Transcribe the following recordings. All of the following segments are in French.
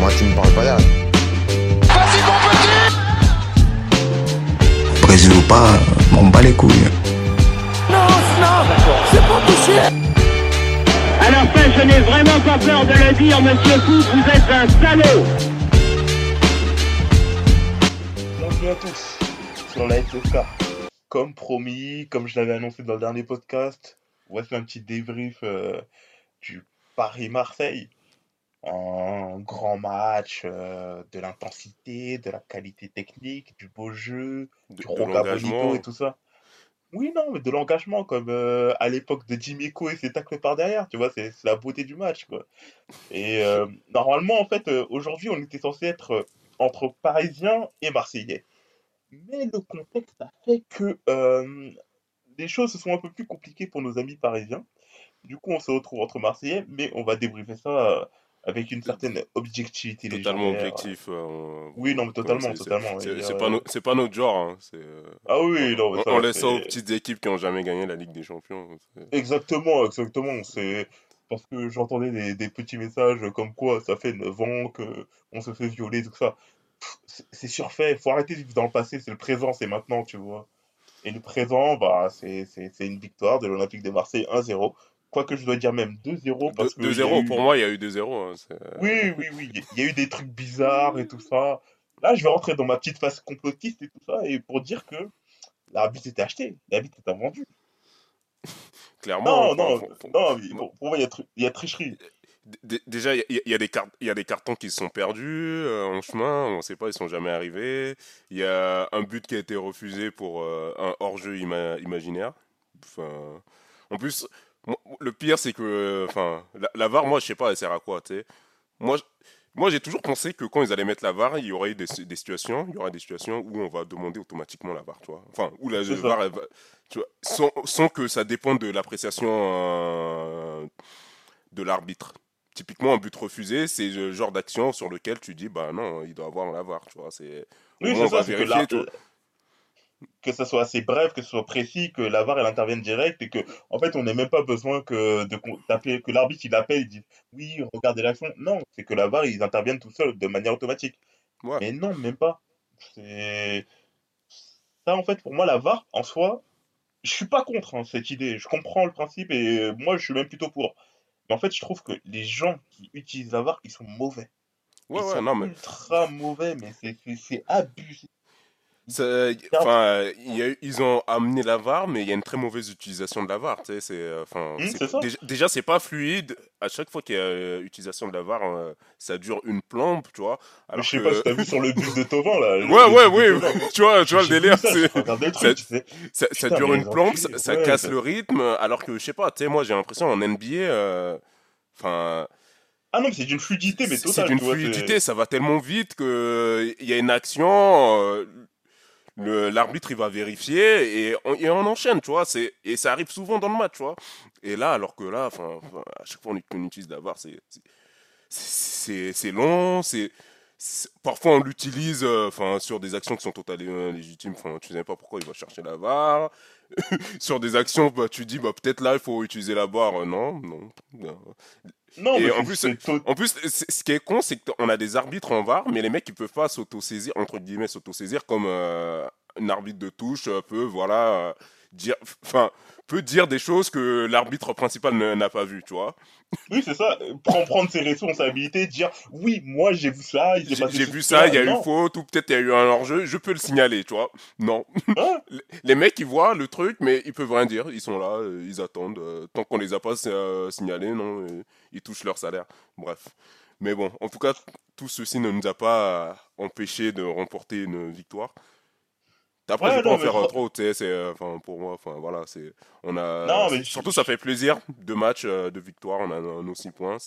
Moi, tu me parles pas là. Vas-y, mon petit Brésil ou pas, m'en bat les couilles. Non, non, c'est pas À la fin, je n'ai vraiment pas peur de le dire, monsieur Fou, vous êtes un salaud Bienvenue à tous sur la FFK. Comme promis, comme je l'avais annoncé dans le dernier podcast, voici un petit débrief euh, du Paris-Marseille. Un grand match, euh, de l'intensité, de la qualité technique, du beau jeu, De, du l'engagement. Bonito et tout ça. Oui, non, mais de l'engagement, comme euh, à l'époque de Dimeco et ses tacles par derrière, tu vois, c'est la beauté du match, quoi. Et euh, normalement, en fait, aujourd'hui, on était censé être entre Parisiens et Marseillais. Mais le contexte a fait que les choses se sont un peu plus compliquées pour nos amis parisiens. Du coup, on se retrouve entre Marseillais, mais on va débriefer ça avec une certaine objectivité Totalement objectif. euh, on- Oui, non, mais totalement, totalement. C'est euh, pas, no- pas notre genre. hein, euh, Ah oui, non, mais ça, on laisse ça aux petites équipes qui ont jamais gagné la Ligue des Champions. c'est- Exactement, exactement. C'est parce que j'entendais des, des petits messages comme quoi ça fait 9 ans que on se fait violer, tout ça. C'est surfait. Faut arrêter de vivre dans le passé. C'est le présent, c'est maintenant, tu vois. Et le présent, bah, c'est une victoire de l'Olympique de Marseille 1-0. Quoique je dois dire même 2-0 parce que. Deux- il y a 2-0, eu- pour moi, il y a eu 2-0. hein, c'est- Oui, oui, oui. Il y a eu des trucs bizarres et tout ça. Là, je vais rentrer dans ma petite phase complotiste et tout ça et pour dire que l'arbitre était acheté, l'arbitre était vendu. Clairement. Non, enfin, non, faut- non, mais pour, pour moi, il y y a tricherie. D- Déjà, il y, a- il y a des il y a des cartons qui se sont perdus euh, en chemin, on ne sait pas, ils sont jamais arrivés. Il y a un but qui a été refusé pour euh, un hors-jeu ima- imaginaire. Enfin, en plus, le pire, c'est que enfin, la, la VAR, moi, je sais pas, elle sert à quoi, tu sais. Moi, moi, j'ai toujours pensé que quand ils allaient mettre la VAR, il y aurait des, des situations, il y aurait des situations où on va demander automatiquement la VAR, tu vois. Enfin, où la. VAR, elle va- tu vois, sans, sans que ça dépende de l'appréciation euh, de l'arbitre. Typiquement, un but refusé, c'est le genre d'action sur lequel tu dis, bah non, il doit avoir la VAR, tu vois. C'est, Oui, on va ça, que, vérifier, la- tu vois. Que ça soit assez bref, que ce soit précis, que la VAR elle intervienne direct et que en fait on n'ait même pas besoin que de que l'arbitre il appelle, il dit oui, regardez l'action. Non, c'est que la VAR ils interviennent tout seuls de manière automatique. Ouais. Mais non, même pas. C'est ça en fait pour moi la VAR en soi, je suis pas contre hein, cette idée. Je comprends le principe et moi je suis même plutôt pour. Mais en fait, je trouve que les gens qui utilisent la VAR, ils sont mauvais. Ouais, Ils ouais, sont non, mais ultra mauvais, mais c'est abusé. Ça- enfin, ils ont amené la VAR, mais il y a une très mauvaise utilisation de la VAR, tu sais. C'est, euh, enfin, c'est- c'est ça. déjà, déjà, c'est pas fluide. À chaque fois qu'il y a euh, utilisation de la VAR, euh, ça dure une plombe, tu vois. Alors je sais que- pas si t'as vu sur le but de Tovin là. Ouais, ouais, Thauvin. tu vois, tu vois le délire, ça, c'est. le ça- truc, tu sais. Ça, ça dure une plombe, ça, enculés, ça ouais, casse ça- le rythme, alors que je sais pas, tu sais, moi j'ai l'impression en NBA, euh, enfin, Ah non, mais c'est d'une fluidité, mais c'est totale. d'une tu vois, fluidité, c'est- ça va tellement vite que il y a une action, euh, l'arbitre il va vérifier et on, et enchaîne, tu vois, et ça arrive souvent dans le match, tu vois. Et là, alors que là, enfin, à chaque fois qu'on utilise la VAR, c'est c'est- long, c'est Parfois on l'utilise euh, enfin sur des actions qui sont totalement légitimes, enfin tu sais pas pourquoi il va chercher la VAR. sur des actions, bah, tu dis bah peut-être là il faut utiliser la VAR, Euh, non, non. Non. Et mais en plus, En plus, ce qui est con, c'est qu'on a des arbitres en VAR, mais les mecs ils peuvent pas s'autosaisir entre guillemets s'autosaisir comme euh, un arbitre de touche euh, peut voilà euh, dire, enfin peut dire des choses que l'arbitre principal n'a pas vu, tu vois. Oui, c'est ça. Prendre, prendre ses responsabilités, dire oui, moi j'ai vu ça, J'ai vu ça, il y a Non. eu faute, ou peut-être il y a eu un hors-jeu, je peux le signaler, tu vois. Non. Hein Les- mecs, ils voient le truc, mais ils peuvent rien dire. Ils sont là, euh, ils attendent. euh, tant qu'on les a pas euh, signalés, non, ils touchent leur salaire. Bref. Mais bon, en tout cas, tout ceci ne nous a pas empêché de remporter une victoire. Après, Ouais, je vais pas en faire trop, tu sais, c'est, euh, enfin, pour moi, enfin, voilà, c'est, on a, Non, mais surtout, ça fait plaisir, deux matchs euh, de victoire, on a nos six points,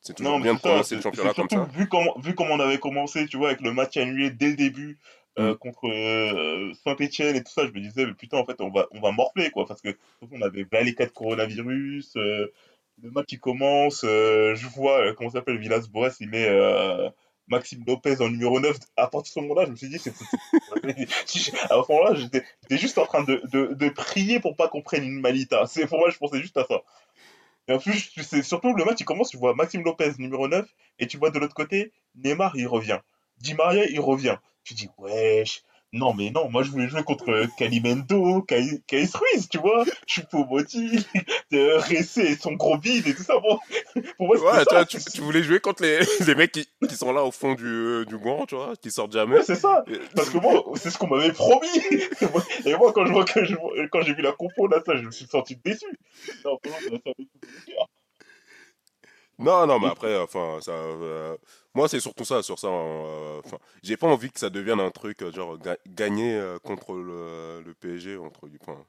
c'est toujours Non, bien de commencer le championnat comme ça. vu comment, vu comment on avait commencé, tu vois, avec le match annulé dès le début euh, Mm. contre euh, Saint-Etienne et tout ça, je me disais, mais putain, en fait, on va, on va morfler, quoi, parce que on avait bah, les cas de coronavirus, le match il commence, je vois, comment ça s'appelle, Villas-Boas, il met Maxime Lopez en numéro 9. À partir de ce moment-là, je me suis dit, c'est. c'est- à ce moment-là, j'étais juste en train de, de, prier pour pas qu'on prenne une malita. C'est pour moi, je pensais juste à ça. Et en plus, tu sais, surtout le match, il commence, tu vois Maxime Lopez, numéro 9, et tu vois de l'autre côté, Neymar, il revient. Di Maria, il revient. Tu dis, wesh, non, mais non, moi je voulais jouer contre Calimento, Caïs Ruiz, tu vois. Choupo-Moting, euh, Ressé et son gros bide et tout ça. Bon, pour moi, Ouais, ça. tu, tu- voulais jouer contre les, les mecs qui, qui sont là au fond du, du gant, tu vois, qui sortent jamais. Ouais, c'est ça. Parce que moi, c'est ce qu'on m'avait promis. Et moi, quand je vois que je vois- quand j'ai vu la compo là, ça, je me suis senti déçu. Non, non, mais après, enfin, ça. euh, moi, c'est surtout ça, sur ça. euh, Enfin, j'ai pas envie que ça devienne un truc euh, genre ga- gagner euh, contre le, le PSG entre guillemets. Enfin,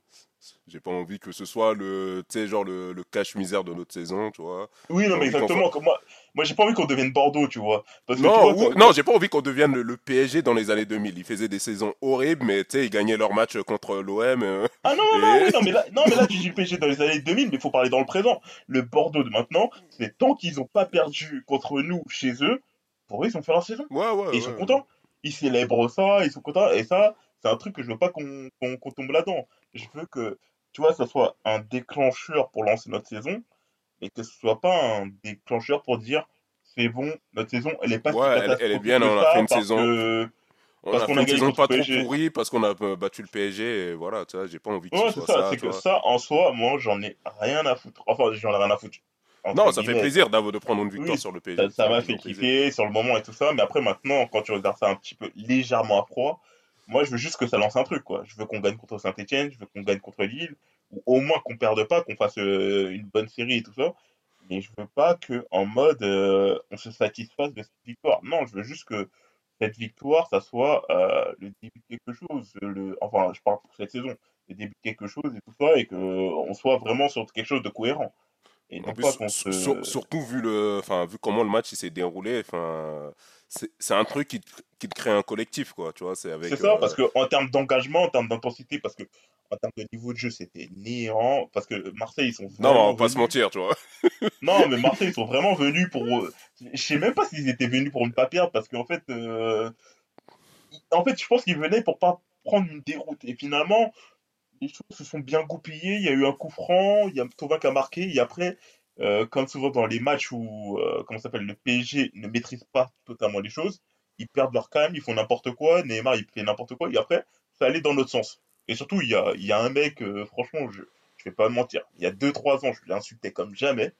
j'ai pas envie que ce soit le, genre le, le cache-misère de notre saison, tu vois. Oui, non, mais exactement. Comme moi, moi j'ai pas envie qu'on devienne Bordeaux, tu vois. Parce que tu Non, vois, ou- quand- non, j'ai pas envie qu'on devienne le, le PSG dans les années 2000. Ils faisaient des saisons horribles, mais tu sais, ils gagnaient leur match contre l'OM. euh. Ah non, non, non, Et- oui, non, mais là, non, mais là, tu dis le PSG dans les années 2000, mais il faut parler dans le présent. Le Bordeaux de maintenant, c'est tant qu'ils ont pas perdu contre nous chez eux, pour eux, ils ont fait leur saison. Ouais, ouais. Et ils sont contents. Ils célèbrent ça, ils sont contents. Et ça, c'est un truc que je veux pas qu'on qu'on tombe là-dedans. Je veux que, tu vois, ça soit un déclencheur pour lancer notre saison, mais que ce soit pas un déclencheur pour dire c'est bon, notre saison, elle est pas si Ouais, elle- elle est bien, on a fait une saison- que- On Parce a qu'on fait a une saison pas trop pourrie parce qu'on a euh, battu le PSG et voilà, tu vois, j'ai pas envie que Ouais, ce c'est soit ça, ça. c'est que vois. ça, en soi, moi, j'en ai rien à foutre. Enfin, j'en ai rien à foutre. Non, ça fait plaisir de prendre une victoire Oui, sur le PSG. Ça, m'a fait plaisir. kiffer sur le moment et tout ça, mais après maintenant, quand tu regardes ça un petit peu légèrement à froid, moi je veux juste que ça lance un truc, quoi. Je veux qu'on gagne contre Saint-Etienne, je veux qu'on gagne contre Lille, ou au moins qu'on perde pas, qu'on fasse euh, une bonne série et tout ça. Mais je veux pas que en mode euh, on se satisfasse de cette victoire. Non, je veux juste que cette victoire, ça soit euh, le début de quelque chose. Le, enfin, je parle pour cette saison, le début de quelque chose et tout ça, et que on soit vraiment sur quelque chose de cohérent. Et En non plus, pas qu'on sur- se. sur- surtout vu le, vu comment le match s'est déroulé, c'est un truc qui, te- qui crée un collectif quoi, tu vois, c'est ça, euh, parce que en termes d'engagement, en termes d'intensité, parce que en termes de niveau de jeu, c'était néant. Parce que Marseille, ils sont Non, vraiment on va pas se mentir, tu vois. Non, mais Marseille, ils sont vraiment venus pour. euh, Je sais même pas s'ils étaient venus pour ne pas perdre, parce qu'en fait, euh, en fait, je pense qu'ils venaient pour pas prendre une déroute. Et finalement, les choses se sont bien goupillées. Il y a eu un coup franc, il y a Thauvin qui a marqué, et après, euh, comme souvent dans les matchs où, euh, comment s'appelle, le PSG ne maîtrise pas totalement les choses, ils perdent leur calme, ils font n'importe quoi, Neymar il fait n'importe quoi, et après, ça allait dans l'autre sens. Et surtout, il y a, il y a un mec, euh, franchement, je, je vais pas mentir, il y a 2-3 ans, je l'insultais comme jamais,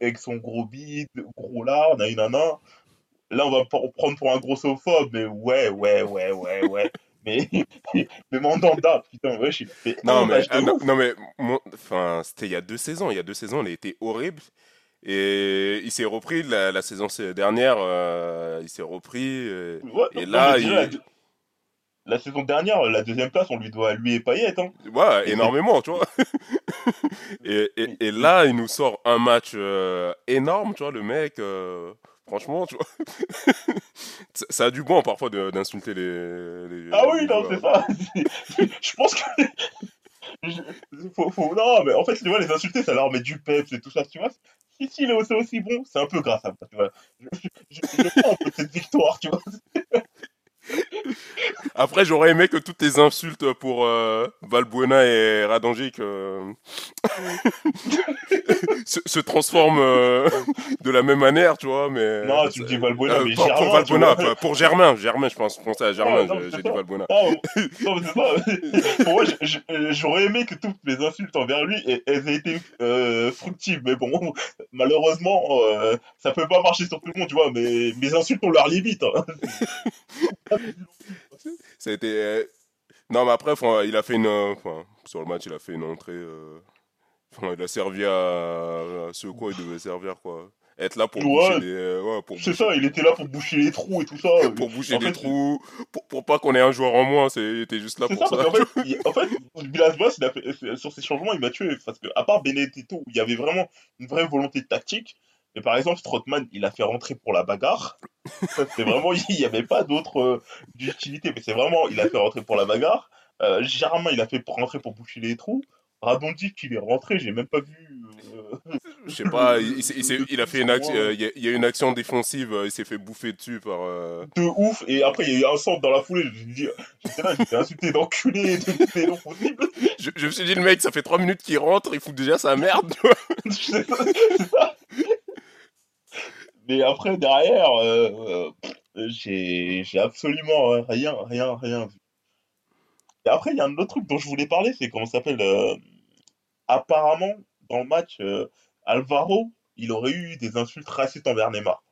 avec son gros bide, gros lard, nanana. Là, on va prendre pour un grossophobe, mais ouais, ouais, ouais, ouais, ouais. Mais, mais Mandanda, putain, ouais, j'ai fait Non mais, ah, non, mais, enfin c'était il y a deux saisons, il y a deux saisons, il a été horrible. Et il s'est repris la, la saison dernière, euh, il s'est repris. euh, Ouais, Et non, là, déjà, il- la, saison dernière, la deuxième place, on lui doit lui et Payet. Hein. Ouais, Et énormément, tu vois. et, et, et là, il nous sort un match euh, énorme, tu vois, le mec. Franchement, tu vois. ça, a du bon parfois d'insulter les, les- Ah oui, les non, c'est ça. Je pense que. je- faut, faut- Non, mais en fait, tu vois, les insulter, ça leur met du peps et tout ça, tu vois. Si, si, il est aussi, bon, c'est un peu grâce à moi, tu vois. Je, je, je, je prends un peu cette victoire, tu vois. Après, j'aurais aimé que toutes les insultes pour euh, Valbuena et Radonjic euh, se, se transforment euh, de la même manière, tu vois, mais... Non, tu me dis Valbuena, Euh, mais pour, pour Germain, tu Valbuena, vois. pour Germain, Germain, je pense, je pensais à Germain, j'ai dit. Valbuena. Non, non, c'est ça. Pour moi, j'aurais aimé que toutes mes insultes envers lui aient, elles aient été fructives. Mais bon, malheureusement, ça peut pas marcher sur tout le monde, tu vois. Mais mes insultes ont leur limite. hein. Été. euh, Non, mais après, enfin, il a fait une. euh, Enfin, sur le match, il a fait une entrée. euh, Enfin, il a servi à, à ce quoi il devait servir, quoi. Être là pour Ouais. boucher des. euh, ouais, C'est boucher, ça, il était là pour boucher les trous et tout ça. pour boucher En fait, trous, pour, pour pas qu'on ait un joueur en moins, il était juste là pour ça, ça. qu'en fait, il- en fait, Villas-Boas, il a fait- sur ces changements, il m'a tué. Parce que, à part Benedetto, où il y avait vraiment une vraie volonté tactique, mais par exemple, Strootman, il a fait rentrer pour la bagarre. C'était vraiment, il n'y avait pas d'autre euh, d'utilité, mais c'est vraiment, il a fait rentrer pour la bagarre. Euh, Germain, il a fait rentrer pour boucher les trous. Radonjic, il est rentré, j'ai même pas vu. euh, Je sais pas, il, il s'est- il s'est- il a fait une action, il y, a- il y a une action défensive, il s'est fait bouffer dessus par. de ouf. Et après, il y a eu un centre dans la foulée. Je me dis, j'étais là, j'étais insulté d'enculé, de. Je, je me suis dit, le mec, ça fait 3 minutes qu'il rentre, il fout déjà sa merde. tu vois. C'est ça, c'est ça. Mais après, derrière, euh, euh, j'ai absolument rien, rien, rien vu. Et après, il y a un autre truc dont je voulais parler, c'est comment s'appelle. euh, apparemment, dans le match, euh, Alvaro, il aurait eu des insultes racistes envers Neymar.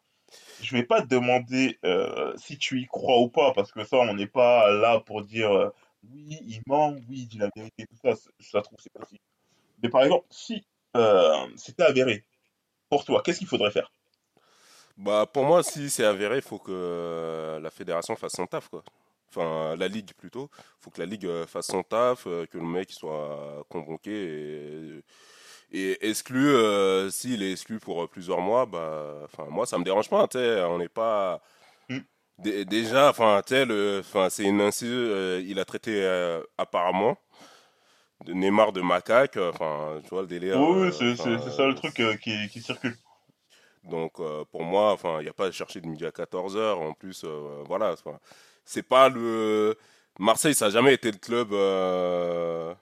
Je vais pas te demander euh, si tu y crois ou pas, parce que ça, on n'est pas là pour dire euh, oui, il ment, oui, il dit la vérité, tout ça. Ça trouve, c'est possible. Mais par exemple, si euh, c'était avéré, pour toi, qu'est-ce qu'il faudrait faire? Bah, pour moi, si c'est avéré, il faut que euh, la fédération fasse son taf, quoi. Enfin, la ligue plutôt. Il faut que la ligue euh, fasse son taf, euh, que le mec soit convoqué et, et exclu. euh, S'il est exclu pour plusieurs mois, bah, enfin, moi, ça me dérange pas. On n'est pas. Mm. Dé- Déjà, enfin, enfin, c'est une insu- euh, il a traité euh, apparemment de Neymar de macaque. Enfin, tu vois le délire. Oui, euh, c'est ça le truc qui, qui circule. Donc euh, pour moi, enfin, il n'y a pas à chercher de midi à 14h. En plus, euh, voilà, c'est pas le Marseille, ça n'a jamais été le club. euh,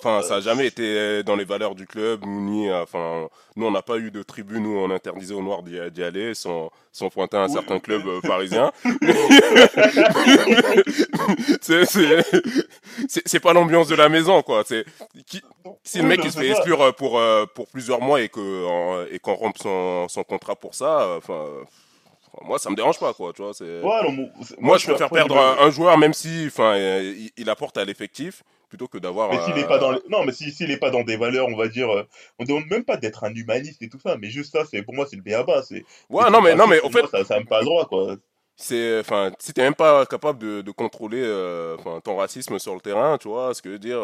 Enfin, ça n'a jamais été dans les valeurs du club, ni, euh, enfin, nous on n'a pas eu de tribune où on interdisait aux Noirs d'y aller sans, sans pointer un Oui. certain club euh, parisien. c'est, c'est, c'est- c'est pas l'ambiance de la maison, quoi. C'est, si le mec il se fait exclure euh, pour, euh, pour plusieurs mois et que et qu'on rompe son, son contrat pour ça, euh, enfin, euh, moi ça me dérange pas, quoi. Tu vois, c'est. Ouais, moi, Moi, je préfère perdre un, un joueur, même si, enfin, euh, il, il apporte à l'effectif, plutôt que d'avoir. Mais s'il euh, est pas dans les... Non, mais si- s'il est pas dans des valeurs, on va dire, euh, on demande même pas d'être un humaniste et tout ça, mais juste ça, c'est pour moi, c'est le béaba. C'est. Ouais, non, mais non, mais en fait, moi, ça, ça me passe droit, quoi. c'est, enfin, si t'es même pas capable de, de contrôler, euh, enfin, ton racisme sur le terrain, tu vois, ce que je veux dire.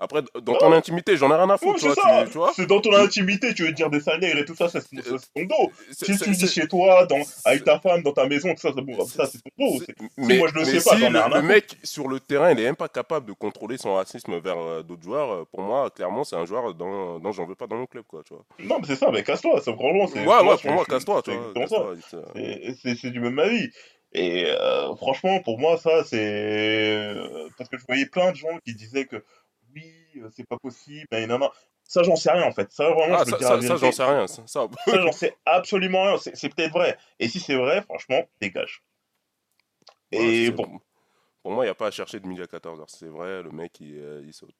Euh, après, dans ton intimité, j'en ai rien à foutre, c'est vois, ça. tu, tu vois. C'est dans ton intimité, tu veux dire des salaires et tout ça, ça, c'est ton dos. Si tu dis chez toi, dans... avec ta femme, dans ta maison, tout ça, c'est ça, c'est ton dos. mais, moi, je le sais pas, si le, rien mec sur le terrain, il est même pas capable de contrôler son racisme vers euh, d'autres joueurs, euh, pour moi, clairement, c'est un joueur dont, dont j'en veux pas dans mon club, quoi, tu vois. Non, mais c'est ça, mais casse-toi, c'est c'est. Ouais, ouais, pour moi, casse-toi, c'est du même avis. Et euh, franchement, pour moi, ça, c'est. euh, Parce que je voyais plein de gens qui disaient que oui, euh, c'est pas possible, et non, non. Ça, j'en sais rien en fait. Ça, vraiment, Ah, je ça, j'en sais rien. Ça, ça- Ça, j'en sais absolument rien. C'est peut-être vrai. Et si c'est vrai, franchement, dégage. Et bon. Pour moi, il n'y a pas à chercher de midi à 14h. C'est vrai, le mec, il, euh, il saute.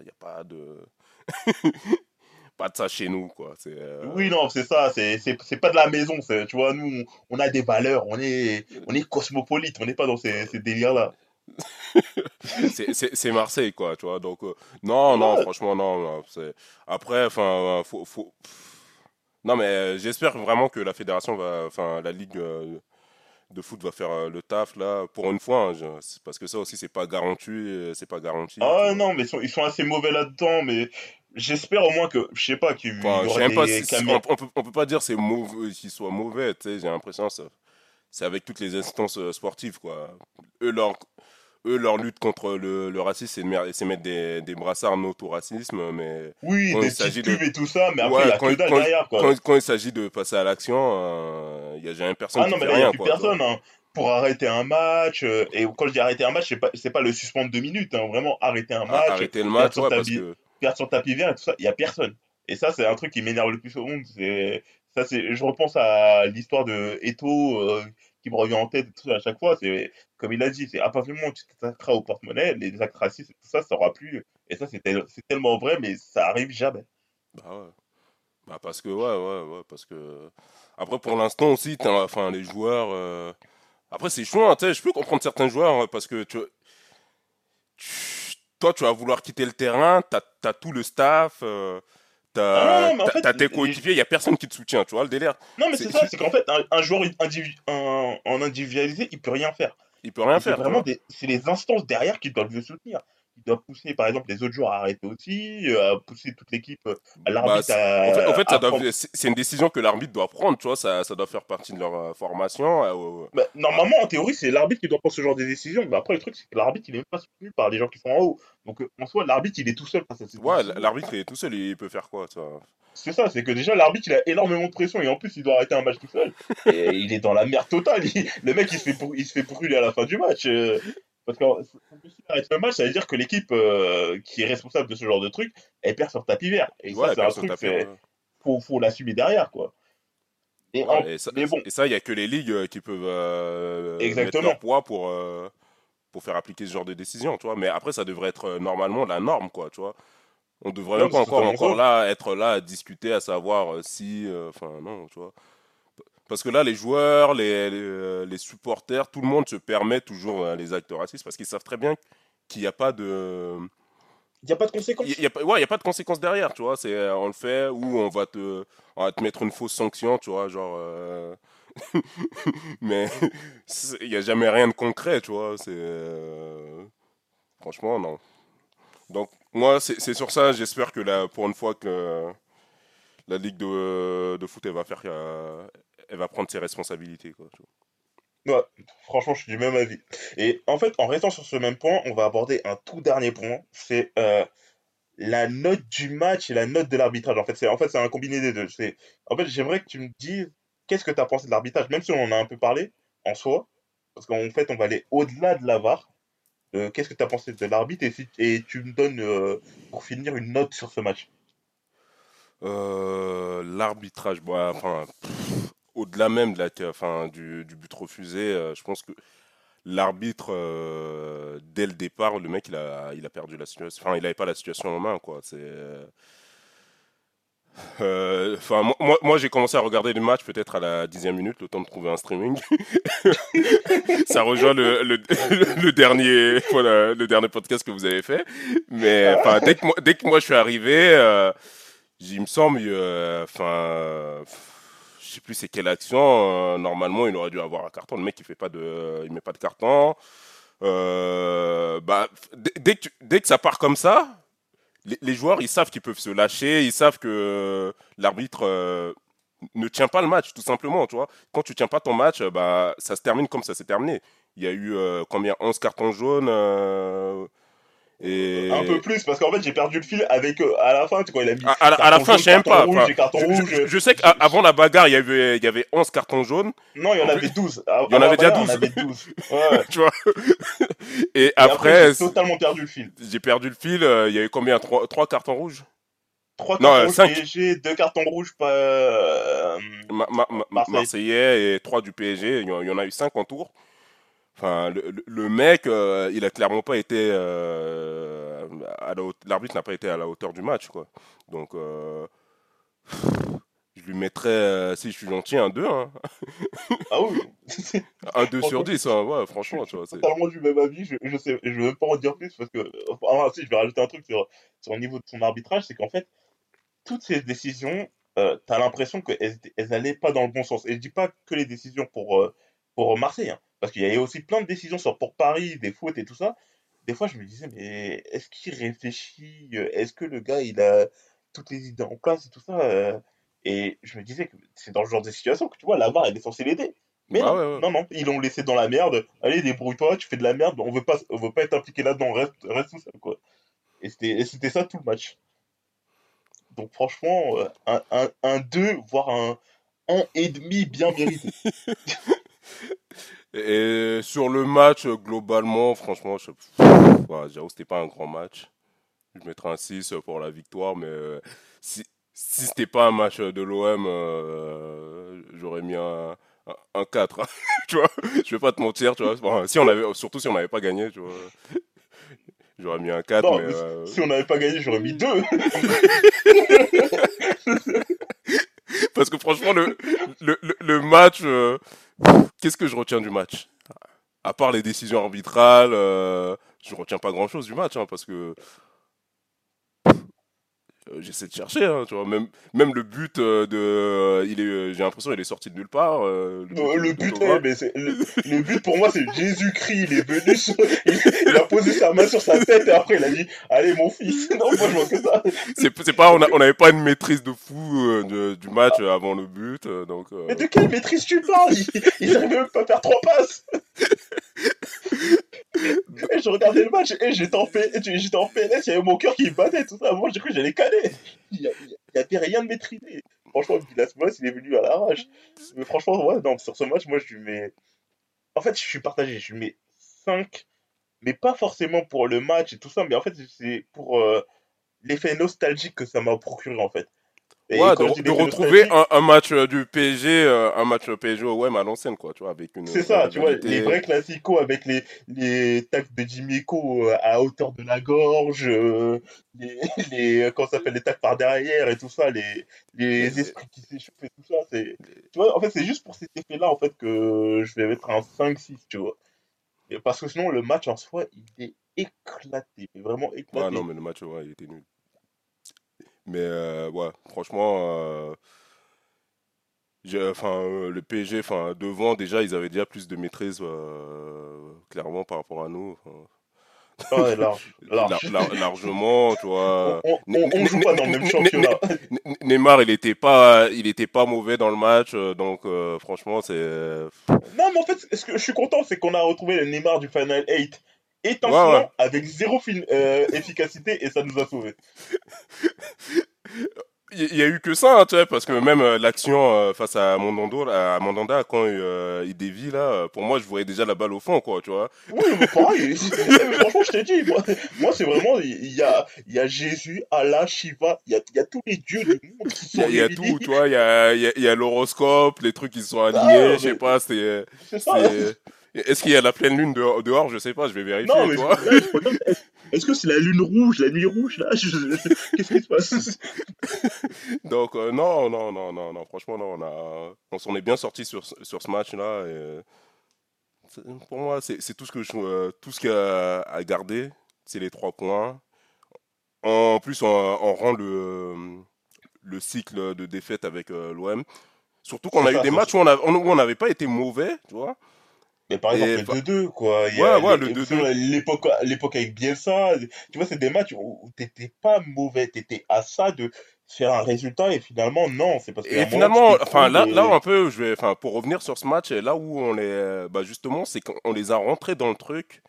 Il n'y a pas de. pas de ça chez nous, quoi. C'est, euh, Oui, non, c'est ça. C'est pas de la maison. Tu vois, nous, on, on a des valeurs. On est, on est cosmopolite. On n'est pas dans ces, ces délires-là. c'est, Marseille, quoi, tu vois. Donc, euh, non, non, franchement, non. non. Après, enfin, euh, faut, faut... Non, mais euh, j'espère vraiment que la fédération va. Enfin, la ligue. de foot va faire le taf là pour une fois hein, parce que ça aussi c'est pas garanti c'est pas garanti Ah non, mais ils sont, ils sont assez mauvais là-dedans. Mais j'espère au moins que, je sais pas, qu'il Enfin, si- on, peut, on peut pas dire c'est mauvais qu'ils soient mauvais tu sais j'ai l'impression c'est avec toutes les instances sportives quoi eux leur eux leur lutte contre le, le racisme c'est de mettre des, des brassards no tout racisme mais Oui, quand des il s'agit de- et tout ça, mais après, Ouais, il y a quand- que dalle quand- derrière, quoi. quand, quand il s'agit de passer à l'action euh, il y a jamais personne Ah qui non, mais là, il n'y a plus quoi, personne, hein. Pour arrêter un match, euh, et quand je dis arrêter un match, c'est pas, pas le suspendre deux minutes, hein. Vraiment, arrêter un Ah, match, arrêter le perdre match sur ouais, ta parce que perdre sur tapis vert et tout ça, il n'y a personne. Et ça, c'est un truc qui m'énerve le plus au monde. C'est, ça, c'est, je repense à l'histoire de Eto, euh, qui me revient en tête à chaque fois. C'est, comme il a dit, c'est à partir du moment où tu t'attaqueras au porte-monnaie, les actes racistes tout ça, ça aura plus. Et ça, c'est, tel- c'est tellement vrai, mais ça arrive jamais. Bah ouais. Bah parce que ouais, ouais, ouais, parce que après pour l'instant aussi, enfin les joueurs. euh, Après c'est chaud, hein, tu je peux comprendre certains joueurs hein, parce que tu... tu- toi tu vas vouloir quitter le terrain, t'as as tout le staff, euh, t'as Ah en fait, tes coéquipiers, il y a personne qui te soutient, tu vois le délire. Non, mais C'est- ça, c'est qu'en fait, un, un joueur individu- un- en individualisé, il peut rien faire. Il peut rien faire. vraiment c'est les instances derrière qui doivent le soutenir. Il doit pousser, par exemple, les autres joueurs à arrêter aussi, euh, à pousser toute l'équipe, euh, à Bah, l'arbitre à, en fait, en fait, ça doit- c'est une décision que l'arbitre doit prendre, tu vois, ça, ça doit faire partie de leur euh, formation. euh, Bah, normalement, en théorie, c'est l'arbitre qui doit prendre ce genre de décision. Mais après, le truc, c'est que l'arbitre, il est même pas soutenu par les gens qui sont en haut. Donc, en soi, l'arbitre, il est tout seul face à Ouais, l'arbitre il est tout seul, il peut faire quoi, ça C'est ça, c'est que déjà, l'arbitre, il a énormément de pression et en plus, il doit arrêter un match tout seul. Et il est dans la merde totale. Il- le mec, il se, fait pour- il se fait brûler à la fin du match. euh, parce que arrête le match, ça veut dire que l'équipe euh, qui est responsable de ce genre de truc, elle perd sur tapis vert. Et Ouais, ça, c'est un truc, euh, faut, faut l'assumer derrière, quoi. Et en- ouais, et ça, mais bon, et ça, il y a que les ligues euh, qui peuvent euh, mettre Exactement. leur poids pour, euh, pour faire appliquer ce genre de décision, tu vois. Mais après, ça devrait être normalement la norme, quoi, tu vois. On devrait Non, même pas encore, encore là, être là à discuter, à savoir si... Enfin, non, tu vois. Parce que là, les joueurs, les, les, euh, les supporters, tout le monde se permet toujours euh, les actes racistes parce qu'ils savent très bien qu'il n'y a pas de... il n'y a pas de conséquences. Il y a, pas- ouais, a pas de conséquences derrière, tu vois. C'est, euh, on le fait ou on va te, on va te mettre une fausse sanction, tu vois, genre. euh, Mais il n'y a jamais rien de concret, tu vois. C'est euh, franchement non. Donc moi, c'est sur ça. J'espère que là, pour une fois que la ligue de, de foot, elle va faire, elle va prendre ses responsabilités, quoi. Ouais, franchement, je suis du même avis. Et en fait, en restant sur ce même point, on va aborder un tout dernier point. C'est euh, la note du match et la note de l'arbitrage. En fait, c'est en fait, un combiné des deux. En fait, j'aimerais que tu me dises qu'est-ce que tu as pensé de l'arbitrage, même si on en a un peu parlé en soi, parce qu'en fait, on va aller au-delà de la VAR. Euh, qu'est-ce que tu as pensé de l'arbitre? Et, si- et tu me donnes, euh, pour finir, une note sur ce match. L'arbitrage, bon, enfin, pff, au-delà même de la, enfin, du, but refusé, euh, je pense que l'arbitre, euh, dès le départ, le mec, il a, il a perdu la situation. Enfin, il n'avait pas la situation en main, quoi. C'est. euh, moi, moi, j'ai commencé à regarder le match peut-être à la dixième minute, le temps de trouver un streaming. Ça rejoint le, le, dernier, voilà, le dernier podcast que vous avez fait. Mais dès que moi, dès que moi je suis arrivé, il me semble, enfin, sais plus c'est quelle action. euh, normalement, il aurait dû avoir un carton. Le mec, il fait pas de, il met pas de carton. Euh, bah, dès, que dès que ça part comme ça, les, joueurs, ils savent qu'ils peuvent se lâcher, ils savent que l'arbitre euh, ne tient pas le match, tout simplement, tu vois. Quand tu tiens pas ton match, bah, ça se termine comme ça s'est terminé. Il y a eu combien? 11 cartons jaunes et Un peu plus, parce qu'en fait, j'ai perdu le fil avec eux. À la fin, tu vois, il a mis à, à la- à la fin, jaune, je sais même pas. rouge enfin, je, rouge. je- je sais qu'avant la bagarre, il y avait, il y avait 11 cartons jaunes, Non, il y en En avait 12. À- Il y en avait déjà Bavaria, 12. On avait 12. Ouais. tu vois. Et, Et après, j'ai totalement perdu le fil. j'ai perdu le fil. euh, Il y a eu combien? Trois, trois cartons rouges? 3 Non, cartons euh, rouges cinq. PSG, 2 cartons rouges pas, euh, Ma- ma- ma- Marseille. Marseillais et 3 du PSG. Il y en il y en a eu 5 en tour. Enfin, le, mec, euh, il a clairement pas été. euh, à la haute- L'arbitre n'a pas été à la hauteur du match, quoi. Donc, euh, je lui mettrais, si je suis gentil, un 2. Hein. Ah oui, Un 2 sur Franchement, 10, hein, ouais, je franchement, suis tu vois. c'est- totalement du même avis. Je, je sais, je même pas en dire plus parce que. Enfin, si, je vais rajouter un truc sur, sur le niveau de son arbitrage, c'est qu'en fait, toutes ces décisions, euh, t'as l'impression qu'elles elles allaient pas dans le bon sens. Et je dis pas que les décisions pour, euh, pour Marseille, hein, parce qu'il y avait aussi plein de décisions sur pour Paris, des fautes et tout ça. Des fois, je me disais, mais est-ce qu'il réfléchit euh, Est-ce que le gars, il a toutes les idées en place et tout ça euh, Et je me disais que c'est dans ce genre de situation que tu vois, la VAR, elle est censée l'aider. Mais non, ouais, ouais. non, non, ils l'ont laissé dans la merde. Allez, débrouille-toi, tu fais de la merde, on veut pas, on veut pas être impliqué là-dedans, reste, reste tout seul, quoi. Et c'était, ça tout le match. Donc franchement, euh, un, un, un 2, voire un 1,5 bien mérité. Et sur le match, euh, globalement, franchement, je... ouais, j'avoue, c'était pas un grand match. Je mettrais un 6 pour la victoire, mais euh, si, si c'était pas un match de l'OM, euh, j'aurais mis un, un, un 4. hein. tu vois, je vais pas te mentir, tu vois. Bon, si on avait, surtout si on n'avait pas gagné, tu vois. J'aurais mis un 4, Non, mais. euh, Si on n'avait pas gagné, j'aurais mis 2. Parce que franchement, le, le, le, le match, euh, qu'est-ce que je retiens du match? À part les décisions arbitrales, euh, je retiens pas grand-chose du match, hein, parce que j'essaie de chercher, hein, tu vois. Même, même le but euh, de. euh, il est, euh, j'ai l'impression qu'il est sorti de nulle part. euh, Euh, le but, Courtois. ouais, mais c'est- le, le but pour moi, c'est Jésus-Christ. Il est venu, sur- il, il a posé sa main sur sa tête et après il a dit Allez, mon fils. Non, moi je vois que ça. C'est pas, on n'avait pas une maîtrise de fou euh, de- du match euh, avant le but, euh, donc. euh, Mais de quelle maîtrise tu parles? Il, il même pas à faire trois passes. Et je regardais le match et j'étais en, j'étais en il y avait mon cœur qui battait, tout ça. Moi, j'ai cru que j'allais caler. Il y, a- il y avait rien de maîtrisé. Franchement, Villas-Boas, il est venu à l'arrache. Mais franchement, sur ce match, moi, je lui mets. En fait, je suis partagé. Je lui mets 5, mais pas forcément pour le match et tout ça, mais en fait, c'est pour euh, l'effet nostalgique que ça m'a procuré, en fait. Et ouais, de, de retrouver un, un match euh, du PSG, euh, un match PSG WM à l'ancienne, quoi, tu vois, avec une. C'est ça, euh, tu vois, les vrais classicos avec les, les tacles de Jiméco à hauteur de la gorge, euh, les, les, comment ça s'appelle, les tacles par derrière et tout ça, les, les esprits qui s'échauffent et tout ça, c'est, tu vois, en fait, c'est juste pour cet effet-là, en fait, que je vais mettre un 5-6, tu vois. Et parce que sinon, le match en soi, il est éclaté, vraiment éclaté. Ouais, non, mais le match, ouais, il était nul. Mais, euh, ouais, franchement, euh, enfin, euh, le PSG, enfin, devant, déjà, ils avaient déjà plus de maîtrise, euh, clairement, par rapport à nous. Ah ouais, large, large. lar- lar- largement, tu vois. On, on, on joue pas dans le même championnat. Ne- Neymar, il était pas, il était pas mauvais dans le match, donc euh, franchement, c'est. Non, mais en fait, ce que je suis content, c'est qu'on a retrouvé le Neymar du Final 8 étincelant Ouais, ouais. avec zéro euh, efficacité et ça nous a sauvés. Il y a eu que ça, hein, tu vois, parce que même euh, l'action euh, face à Mandanda, à Mandanda quand il dévie là, pour moi, je voyais déjà la balle au fond, quoi, tu vois. Oui, mais pareil. mais franchement, je t'ai dit, moi, moi, c'est vraiment, il y a, y a Jésus, Allah, Shiva, il y a, y a tous les dieux du monde qui Il y sont a, y a tout, tu vois, il y a, y a- l'horoscope, les trucs qui se sont alignés, Ah, je sais pas, c'est. C'est ça. Est-ce qu'il y a la pleine lune dehors, dehors? Je sais pas, je vais vérifier, Non, mais là, est-ce que c'est la lune rouge, la nuit rouge, là? Qu'est-ce qui se passe? Donc, euh, non, non, non, non, non, franchement, non, on, a, on s'en est bien sorti sur, ce- sur ce et, euh, c'est- pour moi, c'est c'est tout ce que je, euh, tout ce qu'il y a à garder, c'est les trois points. En plus, on, on rend le, le cycle de défaite avec euh, l'OM. Surtout qu'on a eu des matchs où on n'avait pas été mauvais, tu vois. Mais par Et exemple, le 2-2, quoi. Il y Ouais, a ouais, les- le 2-2. sur L'époque, l'époque avec Bielsa, tu vois, c'est des matchs où, t'étais pas mauvais, t'étais à ça de faire un résultat et finalement, non, c'est parce que. Et finalement, enfin là, là un peu, je vais, enfin pour revenir sur ce match, là où on est, bah justement, c'est qu'on les a rentrés dans le truc,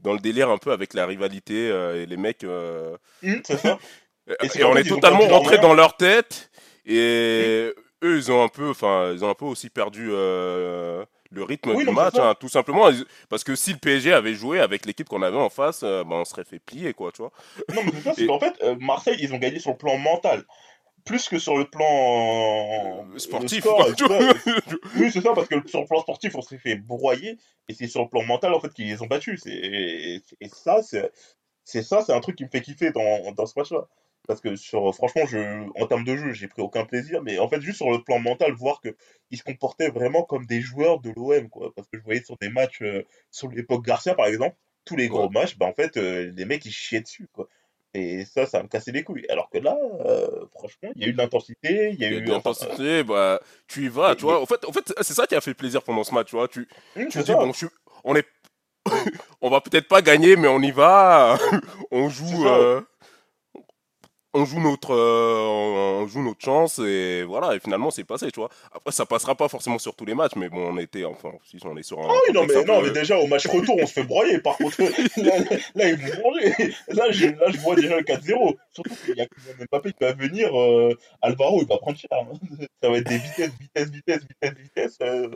dans le délire un peu avec la rivalité euh, et les mecs, euh, Hum, c'est ça. et, on est totalement rentrés dans leur tête et eux ils ont un peu, enfin ils ont un peu aussi perdu euh, le rythme Oui, du match, hein, tout simplement, parce que si le PSG avait joué avec l'équipe qu'on avait en face, euh, bah, on serait fait plier quoi, tu vois. Non, mais c'est ça, c'est Et- qu'en fait, euh, Marseille, ils ont gagné sur le plan mental. Plus que sur le plan Euh, sportif, score. Oui, c'est ça, parce que sur le plan sportif, on s'est fait broyer, et c'est sur le plan mental, en fait, qu'ils les ont battus. Et, et ça, c'est c'est ça, c'est un truc qui me fait kiffer dans, dans ce match-là. Parce que sur, franchement, je, en termes de jeu, j'ai pris aucun plaisir, mais en fait, juste sur le plan mental, voir que ils se comportaient vraiment comme des joueurs de l'OM, quoi. Parce que je voyais sur des matchs, euh, sur l'époque Garcia, par exemple, tous les gros Ouais. matchs, bah, en fait, euh, les mecs, ils chiaient dessus, quoi. Et ça, ça me cassait les couilles. Alors que là, euh, franchement, il y a eu de l'intensité, il y a eu. de l'intensité, bah, tu y vas, et- tu vois. En fait, en fait c'est ça qui a fait plaisir pendant ce match, tu vois. Tu, hum, tu dis, bon, je on est. on va peut-être pas gagner, mais on y va. on joue. euh, on joue notre euh, on joue notre chance et voilà et finalement c'est passé tu vois après ça passera pas forcément sur tous les matchs mais bon on était enfin si on est sur un Ah oui, non, mais, non, peu- mais déjà, au match retour, on se fait broyer. Par contre, là, là, ils vont manger. Là, je, là, je vois déjà le 4-0. Surtout qu'il y a Mbappé qui va venir. euh, Alvaro, il va prendre cher. hein. Ça va être des vitesses, vitesses, vitesses, vitesses, vitesses. euh.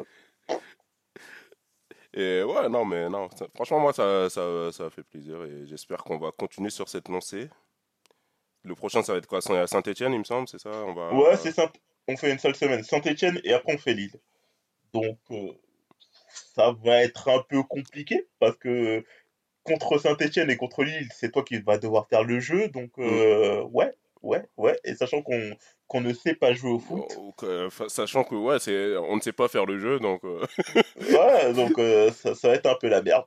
Et ouais, non, mais non. ça- franchement, moi, ça, ça, ça fait plaisir et j'espère qu'on va continuer sur cette lancée. Le prochain, ça va être quoi? À Saint-Etienne, il me semble, c'est ça? On va... Ouais, c'est simple. On fait une seule semaine. Saint-Etienne et après, on fait Lille. Donc, euh, ça va être un peu compliqué parce que contre Saint-Etienne et contre Lille, c'est toi qui vas devoir faire le jeu. Donc, euh, ouais, ouais, ouais. Et sachant qu'on qu'on ne sait pas jouer au foot. Euh, fa- sachant que ouais, c'est, on ne sait pas faire le jeu, donc euh, Ouais, donc euh, ça, ça va être un peu la merde.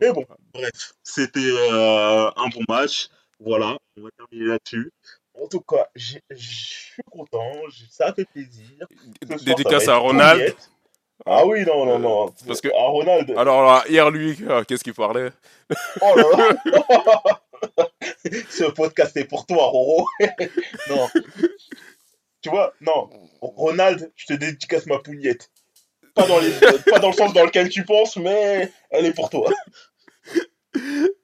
Mais bon, bref, c'était euh, un bon match. Voilà, on va terminer là-dessus. En tout cas, je suis content, ça a fait plaisir. Ce Dédicace à Ronald. Ah oui, non, non, non. parce que- À Ronald. Alors là, hier, lui, euh, qu'est-ce qu'il parlait? Oh là là. Ce podcast est pour toi, Roro. non. Tu vois, non. Ronald, je te dédicace ma pougnette. Pas dans, les, pas dans le sens dans lequel tu penses, mais elle est pour toi.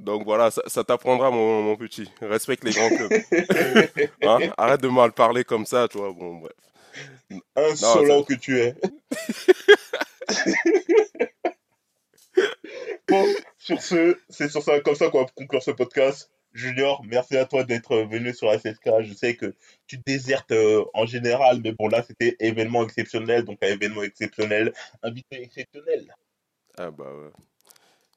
Donc voilà, ça, ça t'apprendra, mon, mon petit. Respecte les grands clubs. Hein Arrête de mal parler comme ça, tu vois. Bon, bref. Insolent que tu es. bon, sur ce, c'est sur ça, comme ça qu'on va conclure ce podcast. Junior, merci à toi d'être venu sur SSK. Je sais que tu désertes euh, en général, mais bon, là, c'était événement exceptionnel. Donc, un événement exceptionnel, invité exceptionnel. Ah bah ouais.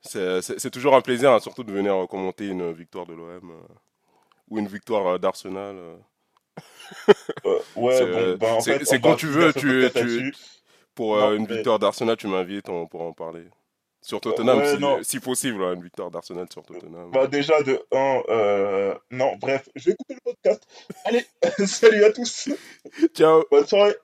C'est- toujours un plaisir, hein, surtout de venir euh, commenter une victoire de l'OM euh, ou une victoire euh, d'Arsenal. euh. Euh, ouais, C'est, bon, euh, en c'est- quand tu veux, tu-. Pour euh, Non, une mais- victoire d'Arsenal, tu m'invites, on pourra en parler. Sur Tottenham, ouais, si, si possible, hein, une victoire d'Arsenal sur Tottenham. Bah déjà de 1, non bref, je vais couper le podcast. Allez, salut à tous, Ciao bonne soirée.